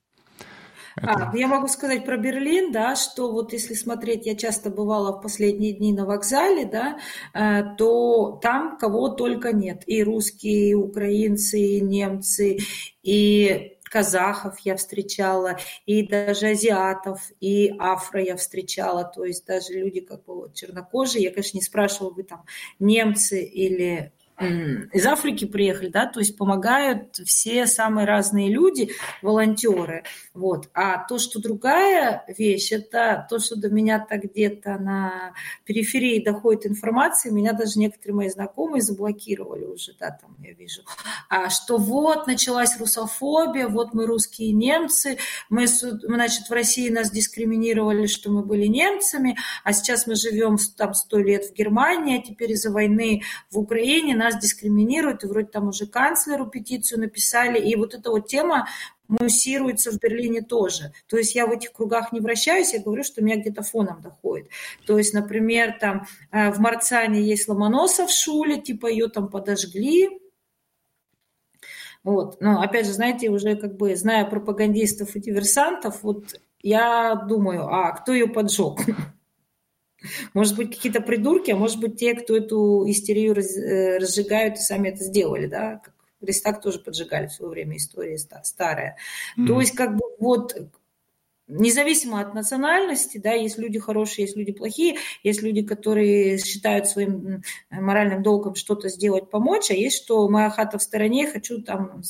Это... А, я могу сказать про Берлин, да, что вот если смотреть, я часто бывала в последние дни на вокзале, да, э, то там кого только нет. И русские, и украинцы, и немцы, и казахов я встречала, и даже азиатов, и афро я встречала, то есть даже люди как бы чернокожие. Я, конечно, не спрашивала, вы там немцы или из Африки приехали, да, то есть помогают все самые разные люди, волонтеры, вот. А то, что другая вещь, это то, что до меня так где-то на периферии доходит информация, меня даже некоторые мои знакомые заблокировали уже, да, там я вижу, а что вот началась русофобия, вот мы русские немцы, мы, значит, в России нас дискриминировали, что мы были немцами, а сейчас мы живем там сто лет в Германии, а теперь из-за войны в Украине нас дискриминируют, и вроде там уже канцлеру петицию написали, и вот эта вот тема муссируется в Берлине тоже. То есть я в этих кругах не вращаюсь, я говорю, что меня где-то фоном доходит. То есть, например, там э, в Марцане есть Ломоносов в Шуле, типа ее там подожгли, вот. Но опять же, знаете, уже как бы зная пропагандистов и диверсантов, вот я думаю, а кто ее поджег? (laughs) Может быть, какие-то придурки, а может быть, те, кто эту истерию раз, э, разжигают и сами это сделали, да, как Рестак тоже поджигали в свое время, история старая. Mm-hmm. То есть, как бы вот независимо от национальности, да, есть люди хорошие, есть люди плохие, есть люди, которые считают своим моральным долгом что-то сделать, помочь, а есть, что моя хата в стороне, хочу там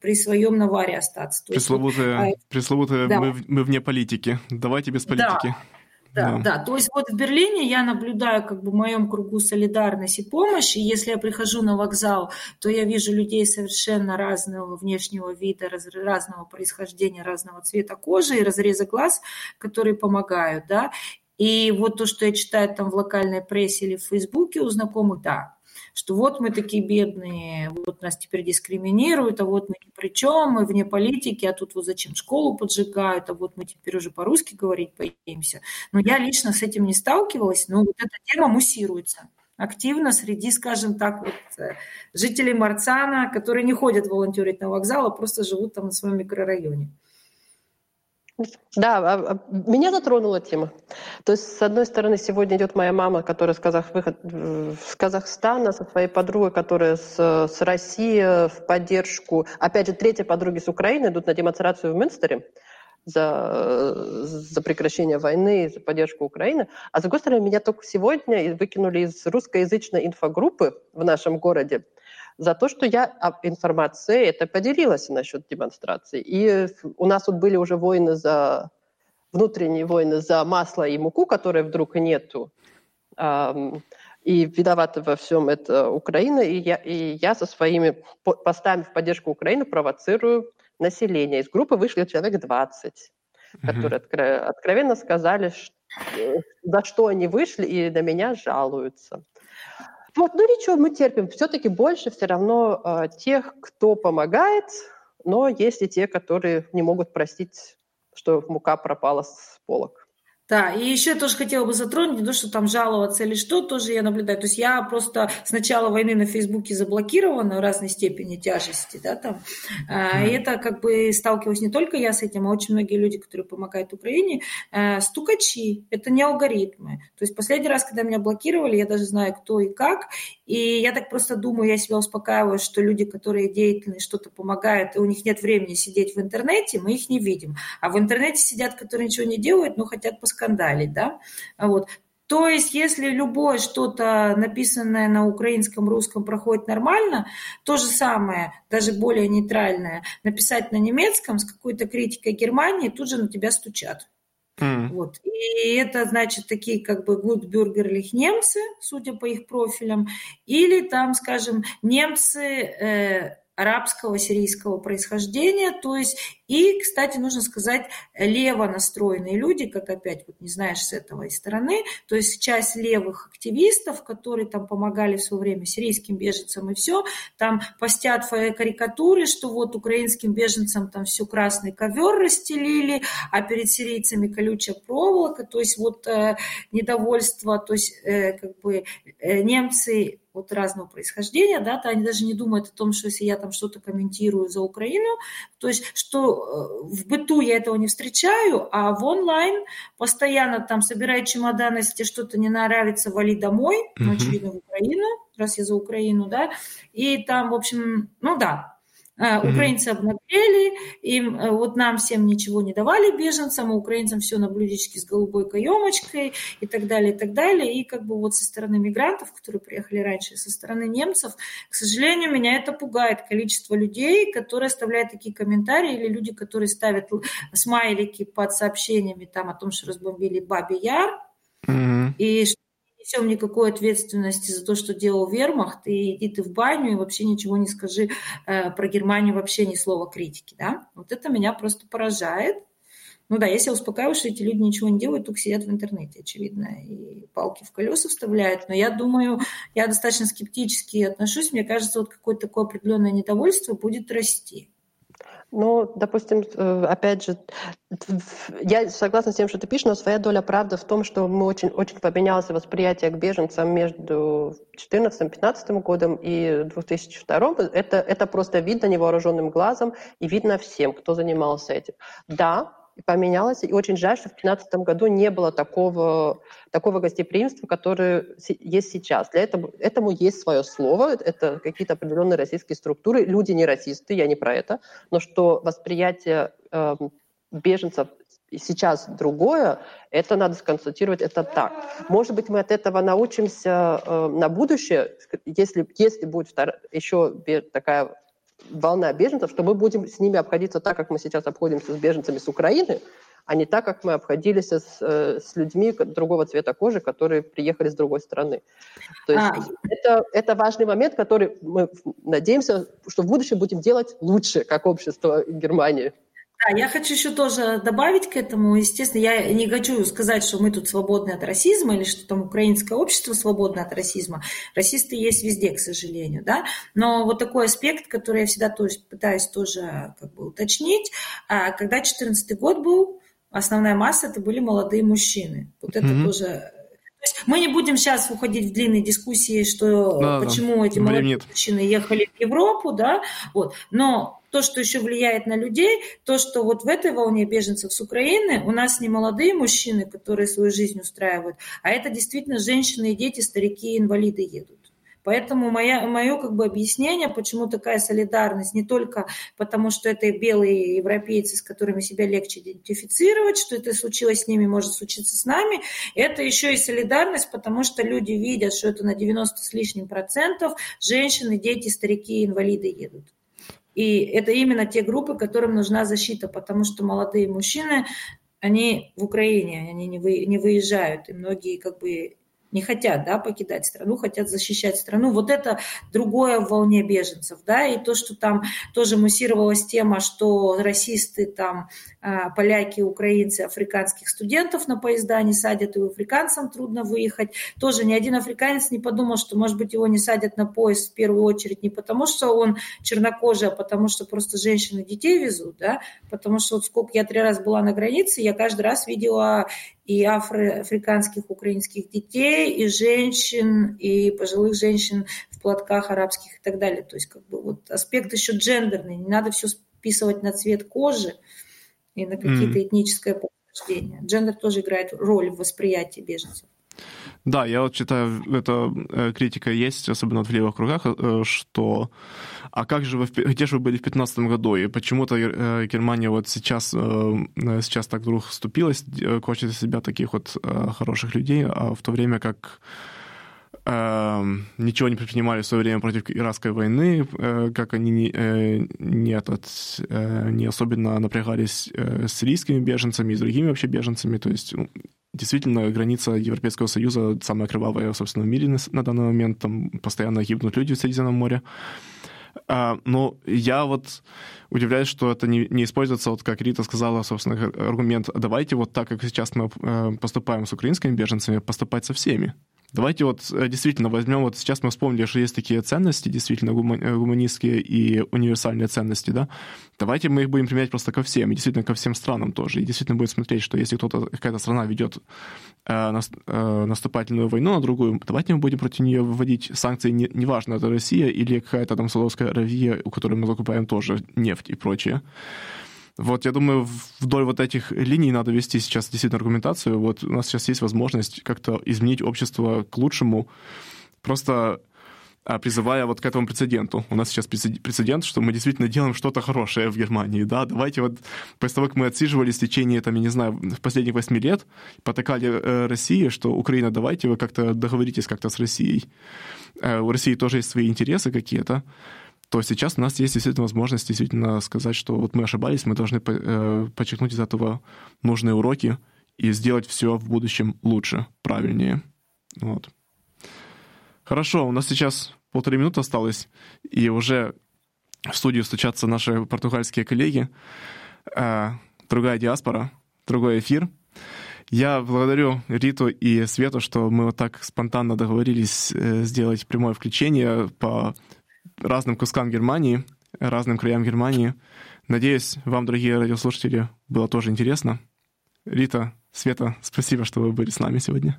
при своем наваре остаться. То пресловутое, есть, вот, пресловутое да. мы, мы вне политики. Давайте без политики. Да. Да, да, да. То есть вот в Берлине я наблюдаю как бы в моем кругу солидарность и помощь, и если я прихожу на вокзал, то я вижу людей совершенно разного внешнего вида, разного происхождения, разного цвета кожи и разреза глаз, которые помогают, да. И вот то, что я читаю там в локальной прессе или в Фейсбуке у знакомых, да, что вот мы такие бедные, вот нас теперь дискриминируют, а вот мы ни при чем, мы вне политики, а тут вот зачем школу поджигают, а вот мы теперь уже по-русски говорить боимся. Но я лично с этим не сталкивалась, но вот эта тема муссируется активно среди, скажем так, вот, э, жителей Марцана, которые не ходят волонтерить на вокзал, а просто живут там на своем микрорайоне. Да, а, а, меня затронула тема. То есть, с одной стороны, сегодня идет моя мама, которая с, Казах, выход, с Казахстана, со своей подругой, которая с, с России в поддержку. Опять же, третья подруги с Украины идут на демонстрацию в Мюнстере за, за прекращение войны, за поддержку Украины. А с другой стороны, меня только сегодня выкинули из русскоязычной инфогруппы в нашем городе за то, что я информацией это поделилась насчет демонстрации. И у нас вот были уже войны за внутренние войны за масло и муку, которые вдруг нету. И виновата во всем это Украина. И я, и я со своими постами в поддержку Украины провоцирую население. Из группы вышли человек 20, которые откро- откровенно сказали, что, за что они вышли, и на меня жалуются. Вот, ну ничего, мы терпим. Все-таки больше все равно э, тех, кто помогает, но есть и те, которые не могут простить, что мука пропала с полок. Да, и еще я тоже хотела бы затронуть, не то, что там жаловаться или что, тоже я наблюдаю. То есть я просто с начала войны на Фейсбуке заблокирована в разной степени тяжести, да, там. Mm. И это как бы сталкивалась не только я с этим, а очень многие люди, которые помогают Украине. Э, стукачи, это не алгоритмы. То есть последний раз, когда меня блокировали, я даже знаю, кто и как, и я так просто думаю, я себя успокаиваю, что люди, которые деятельны, что-то помогают, и у них нет времени сидеть в интернете, мы их не видим. А в интернете сидят, которые ничего не делают, но хотят поскандалить, да? Вот. То есть, если любое что-то написанное на украинском, русском проходит нормально, то же самое, даже более нейтральное, написать на немецком с какой-то критикой Германии, тут же на тебя стучат. Mm. Вот. И это значит такие как бы гудбюргерлих немцы, судя по их профилям, или там, скажем, немцы э, арабского, сирийского происхождения, то есть и, кстати, нужно сказать, лево настроенные люди, как опять вот не знаешь с этой стороны, то есть часть левых активистов, которые там помогали в свое время сирийским беженцам и все, там постят карикатуры, что вот украинским беженцам там все красный ковер расстелили, а перед сирийцами колючая проволока, то есть вот э, недовольство, то есть э, как бы э, немцы вот разного происхождения, да, то они даже не думают о том, что если я там что-то комментирую за Украину, то есть что э, в быту я этого не встречаю, а в онлайн постоянно там собирай чемоданы, если тебе что-то не нравится, вали домой, ну, очевидно, в Украину, раз я за Украину, да, и там, в общем, ну да, Mm-hmm. Украинцы обнаглели, им э, вот нам всем ничего не давали беженцам, а украинцам все на блюдечке с голубой каемочкой и так далее, и так далее. И как бы вот со стороны мигрантов, которые приехали раньше, со стороны немцев, к сожалению, меня это пугает количество людей, которые оставляют такие комментарии, или люди, которые ставят смайлики под сообщениями там о том, что разбомбили Баби Яр, mm-hmm. и что несем никакой ответственности за то, что делал вермахт, и иди ты в баню и вообще ничего не скажи э, про Германию, вообще ни слова критики, да. Вот это меня просто поражает. Ну да, я себя успокаиваю, что эти люди ничего не делают, только сидят в интернете, очевидно, и палки в колеса вставляют. Но я думаю, я достаточно скептически отношусь. Мне кажется, вот какое-то такое определенное недовольство будет расти. Ну, допустим, э, опять же, я согласна с тем, что ты пишешь, но своя доля правды в том, что мы очень, очень поменялось восприятие к беженцам между 2014-2015 годом и 2002. Это, это просто видно невооруженным глазом и видно всем, кто занимался этим. Да, поменялось, и очень жаль, что в 2015 году не было такого, такого гостеприимства, которое есть сейчас. Для этого этому есть свое слово, это какие-то определенные российские структуры. Люди не расисты, я не про это, но что восприятие э, беженцев сейчас другое, это надо сконстатировать, это так. Может быть, мы от этого научимся э, на будущее, если, если будет втор... еще такая волна беженцев, что мы будем с ними обходиться так, как мы сейчас обходимся с беженцами с Украины, а не так, как мы обходились с, э, с людьми другого цвета кожи, которые приехали с другой страны. То есть а. это, это важный момент, который мы надеемся, что в будущем будем делать лучше, как общество Германии. Да, я хочу еще тоже добавить к этому. Естественно, я не хочу сказать, что мы тут свободны от расизма или что там украинское общество свободно от расизма. Расисты есть везде, к сожалению, да. Но вот такой аспект, который я всегда тоже пытаюсь тоже как бы уточнить. А, когда 2014 год был, основная масса это были молодые мужчины. Вот это mm-hmm. тоже мы не будем сейчас уходить в длинные дискуссии, что да, почему да. эти молодые нет. мужчины ехали в Европу, да, вот. Но то, что еще влияет на людей, то, что вот в этой волне беженцев с Украины у нас не молодые мужчины, которые свою жизнь устраивают, а это действительно женщины и дети, старики и инвалиды едут. Поэтому моя, мое как бы объяснение, почему такая солидарность, не только потому, что это белые европейцы, с которыми себя легче идентифицировать, что это случилось с ними, может случиться с нами, это еще и солидарность, потому что люди видят, что это на 90 с лишним процентов женщины, дети, старики, инвалиды едут. И это именно те группы, которым нужна защита, потому что молодые мужчины, они в Украине, они не, вы, не выезжают, и многие как бы не хотят да, покидать страну, хотят защищать страну. Вот это другое в волне беженцев. Да, и то, что там тоже муссировалась тема, что расисты, там, поляки, украинцы, африканских студентов на поезда не садят, и африканцам трудно выехать. Тоже ни один африканец не подумал, что, может быть, его не садят на поезд в первую очередь не потому, что он чернокожий, а потому что просто женщины детей везут, да, потому что вот сколько я три раза была на границе, я каждый раз видела и афроафриканских украинских детей, и женщин, и пожилых женщин в платках арабских и так далее. То есть как бы вот аспект еще джендерный, не надо все списывать на цвет кожи и на какие-то mm. этническое происхождение. Джендер тоже играет роль в восприятии беженцев. Да, я вот считаю, эта э, критика есть, особенно в левых кругах, э, что а как же вы, где же вы были в 2015 году, и почему-то э, Германия вот сейчас, сейчас так вдруг вступилась, хочет из себя таких вот хороших людей, а в то время как ничего не предпринимали в свое время против иракской войны, как они не, не, этот, не особенно напрягались с сирийскими беженцами и с другими вообще беженцами. То есть ну, Действительно, граница Европейского Союза самая кровавая, собственно, в мире на данный момент. Там постоянно гибнут люди в Средиземном море. А, но я вот удивляюсь, что это не, не используется, вот как Рита сказала, собственно, аргумент, давайте вот так, как сейчас мы э, поступаем с украинскими беженцами, поступать со всеми. Давайте вот э, действительно возьмем, вот сейчас мы вспомнили, что есть такие ценности, действительно э, гуманистские и универсальные ценности, да, давайте мы их будем применять просто ко всем, и действительно ко всем странам тоже, и действительно будем смотреть, что если кто-то, какая-то страна ведет э, наступательную войну на другую, давайте мы будем против нее вводить санкции, не, неважно, это Россия или какая-то там Саудовская Аравия, у которой мы закупаем тоже нефть и прочее. Вот, я думаю, вдоль вот этих линий надо вести сейчас действительно аргументацию. Вот у нас сейчас есть возможность как-то изменить общество к лучшему, просто а, призывая вот к этому прецеденту. У нас сейчас прецедент, что мы действительно делаем что-то хорошее в Германии, да, давайте вот после того, как мы отсиживались в течение, там, я не знаю, последних восьми лет, потакали э, России, что Украина, давайте вы как-то договоритесь как-то с Россией. Э, у России тоже есть свои интересы какие-то, то сейчас у нас есть действительно возможность действительно сказать, что вот мы ошибались, мы должны э, подчеркнуть из этого нужные уроки и сделать все в будущем лучше, правильнее. Вот. Хорошо, у нас сейчас полторы минуты осталось, и уже в студию стучатся наши португальские коллеги. Э, другая диаспора, другой эфир. Я благодарю Риту и Свету, что мы вот так спонтанно договорились э, сделать прямое включение по разным кускам Германии, разным краям Германии. Надеюсь, вам, дорогие радиослушатели, было тоже интересно. Рита, Света, спасибо, что вы были с нами сегодня.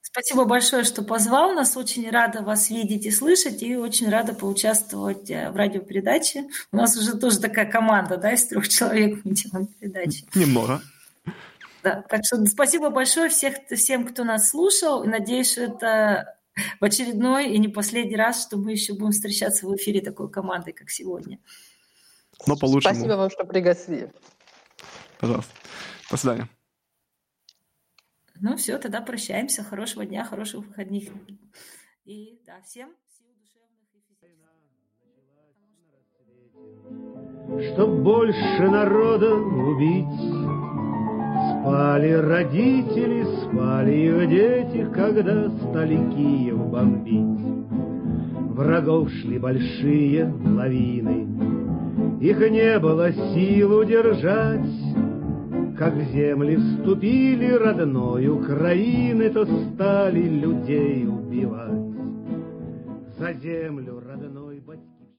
Спасибо большое, что позвал нас. Очень рада вас видеть и слышать, и очень рада поучаствовать э, в радиопередаче. У нас уже тоже такая команда, да, из трех человек мы делаем передачи. Немного. Да, так что спасибо большое всех, всем, кто нас слушал. И надеюсь, что это в очередной и не последний раз, что мы еще будем встречаться в эфире такой командой, как сегодня. Но получше. Спасибо вам, что пригласили. Пожалуйста. До свидания. Ну все, тогда прощаемся. Хорошего дня, хороших выходных. И да, всем сил душевных и физических. Чтоб больше народа убить. Спали родители, спали их дети, когда стали Киев бомбить. Врагов шли большие лавины, их не было сил удержать. Как в земли вступили родной Украины, то стали людей убивать. За землю родной